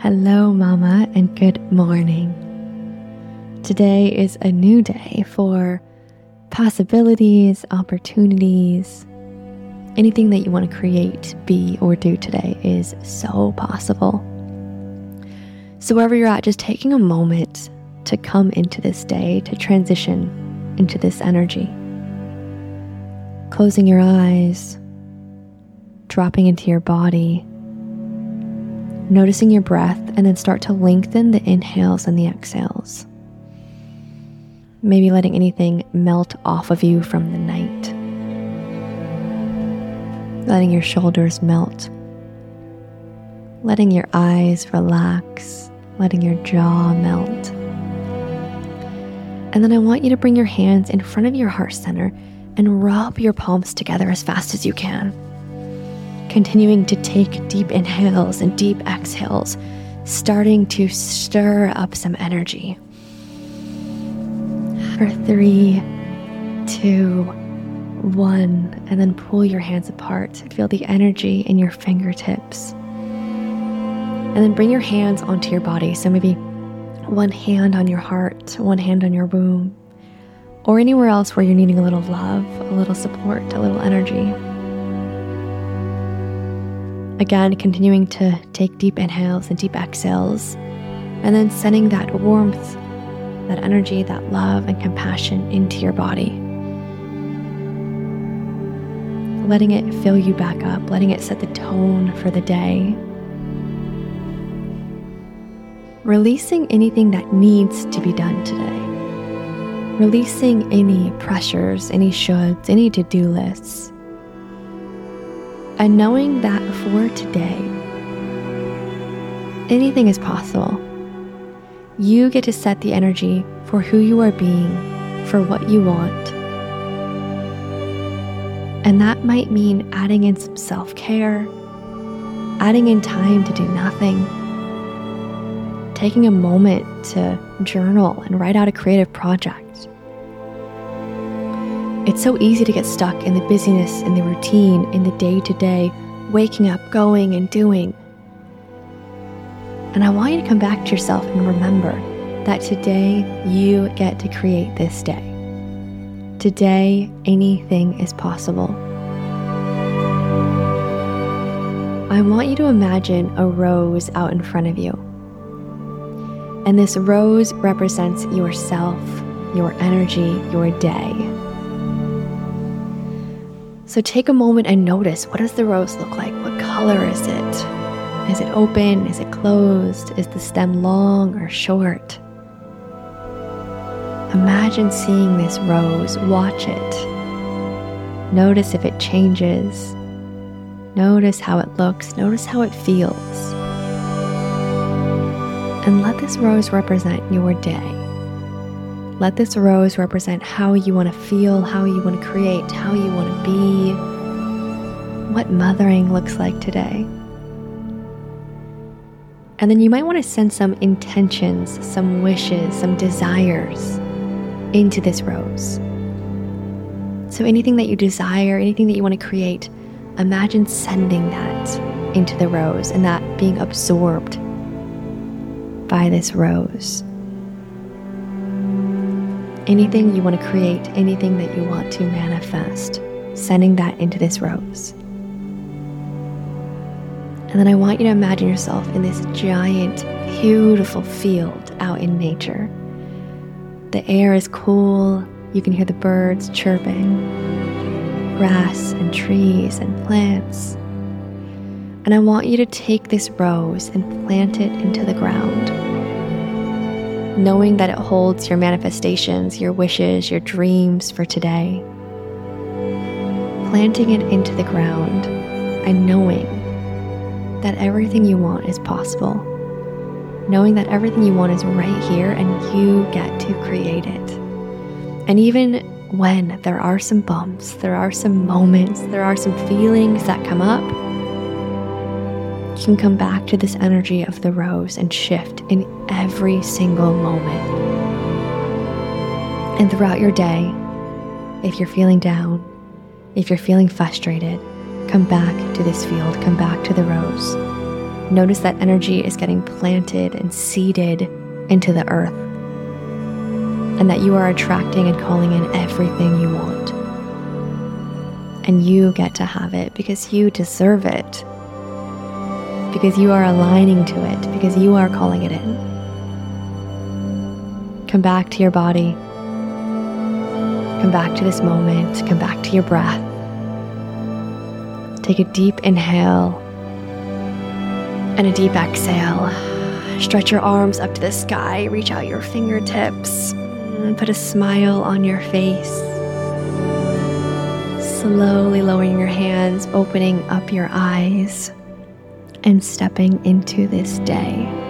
Hello, Mama, and good morning. Today is a new day for possibilities, opportunities. Anything that you want to create, be, or do today is so possible. So, wherever you're at, just taking a moment to come into this day, to transition into this energy. Closing your eyes, dropping into your body noticing your breath, and then start to lengthen the inhales and the exhales. Maybe letting anything melt off of you from the night. Letting your shoulders melt. Letting your eyes relax. Letting your jaw melt. And then I want you to bring your hands in front of your heart center and rub your palms together as fast as you can continuing to take deep inhales and deep exhales, starting to stir up some energy. For three, two, one, and then pull your hands apart. Feel the energy in your fingertips. And then bring your hands onto your body. So maybe one hand on your heart, one hand on your womb, or anywhere else where you're needing a little love, a little support, a little energy. Again, continuing to take deep inhales and deep exhales, and then sending that warmth, that energy, that love and compassion into your body. Letting it fill you back up, letting it set the tone for the day. Releasing anything that needs to be done today. Releasing any pressures, any shoulds, any to do lists and knowing that for today, anything is possible. You get to set the energy for who you are being, for what you want. And that might mean adding in some self care, adding in time to do nothing, taking a moment to journal and write out a creative project it's so easy to get stuck in the busyness, in the routine, in the day to day, waking up, going, and doing. And I want you to come back to yourself and remember that today you get to create this day. Today, anything is possible. I want you to imagine a rose out in front of you. And this rose represents yourself, your energy, your day. So take a moment and notice what does the rose look like? What color is it? Is it open? Is it closed? Is the stem long or short? Imagine seeing this rose, watch it. Notice if it changes. Notice how it looks, notice how it feels. And let this rose represent your day. Let this rose represent how you want to feel, how you want to create, how you want to be, what mothering looks like today. And then you might want to send some intentions, some wishes, some desires into this rose. So anything that you desire, anything that you want to create, imagine sending that into the rose and that being absorbed by this rose anything you want to create, anything that you want to manifest, sending that into this rose. And then I want you to imagine yourself in this giant, beautiful field out in nature. The air is cool, you can hear the birds chirping, grass and trees and plants. And I want you to take this rose and plant it into the ground knowing that it holds your manifestations, your wishes, your dreams for today. Planting it into the ground and knowing that everything you want is possible. Knowing that everything you want is right here and you get to create it. And even when there are some bumps, there are some moments, there are some feelings that come up, can come back to this energy of the rose and shift in every single moment. And throughout your day, if you're feeling down, if you're feeling frustrated, come back to this field, come back to the rose. Notice that energy is getting planted and seeded into the earth, and that you are attracting and calling in everything you want. And you get to have it because you deserve it, because you are aligning to it, because you are calling it in. Come back to your body. Come back to this moment. Come back to your breath. Take a deep inhale and a deep exhale. Stretch your arms up to the sky, reach out your fingertips, put a smile on your face. Slowly lowering your hands, opening up your eyes, and stepping into this day.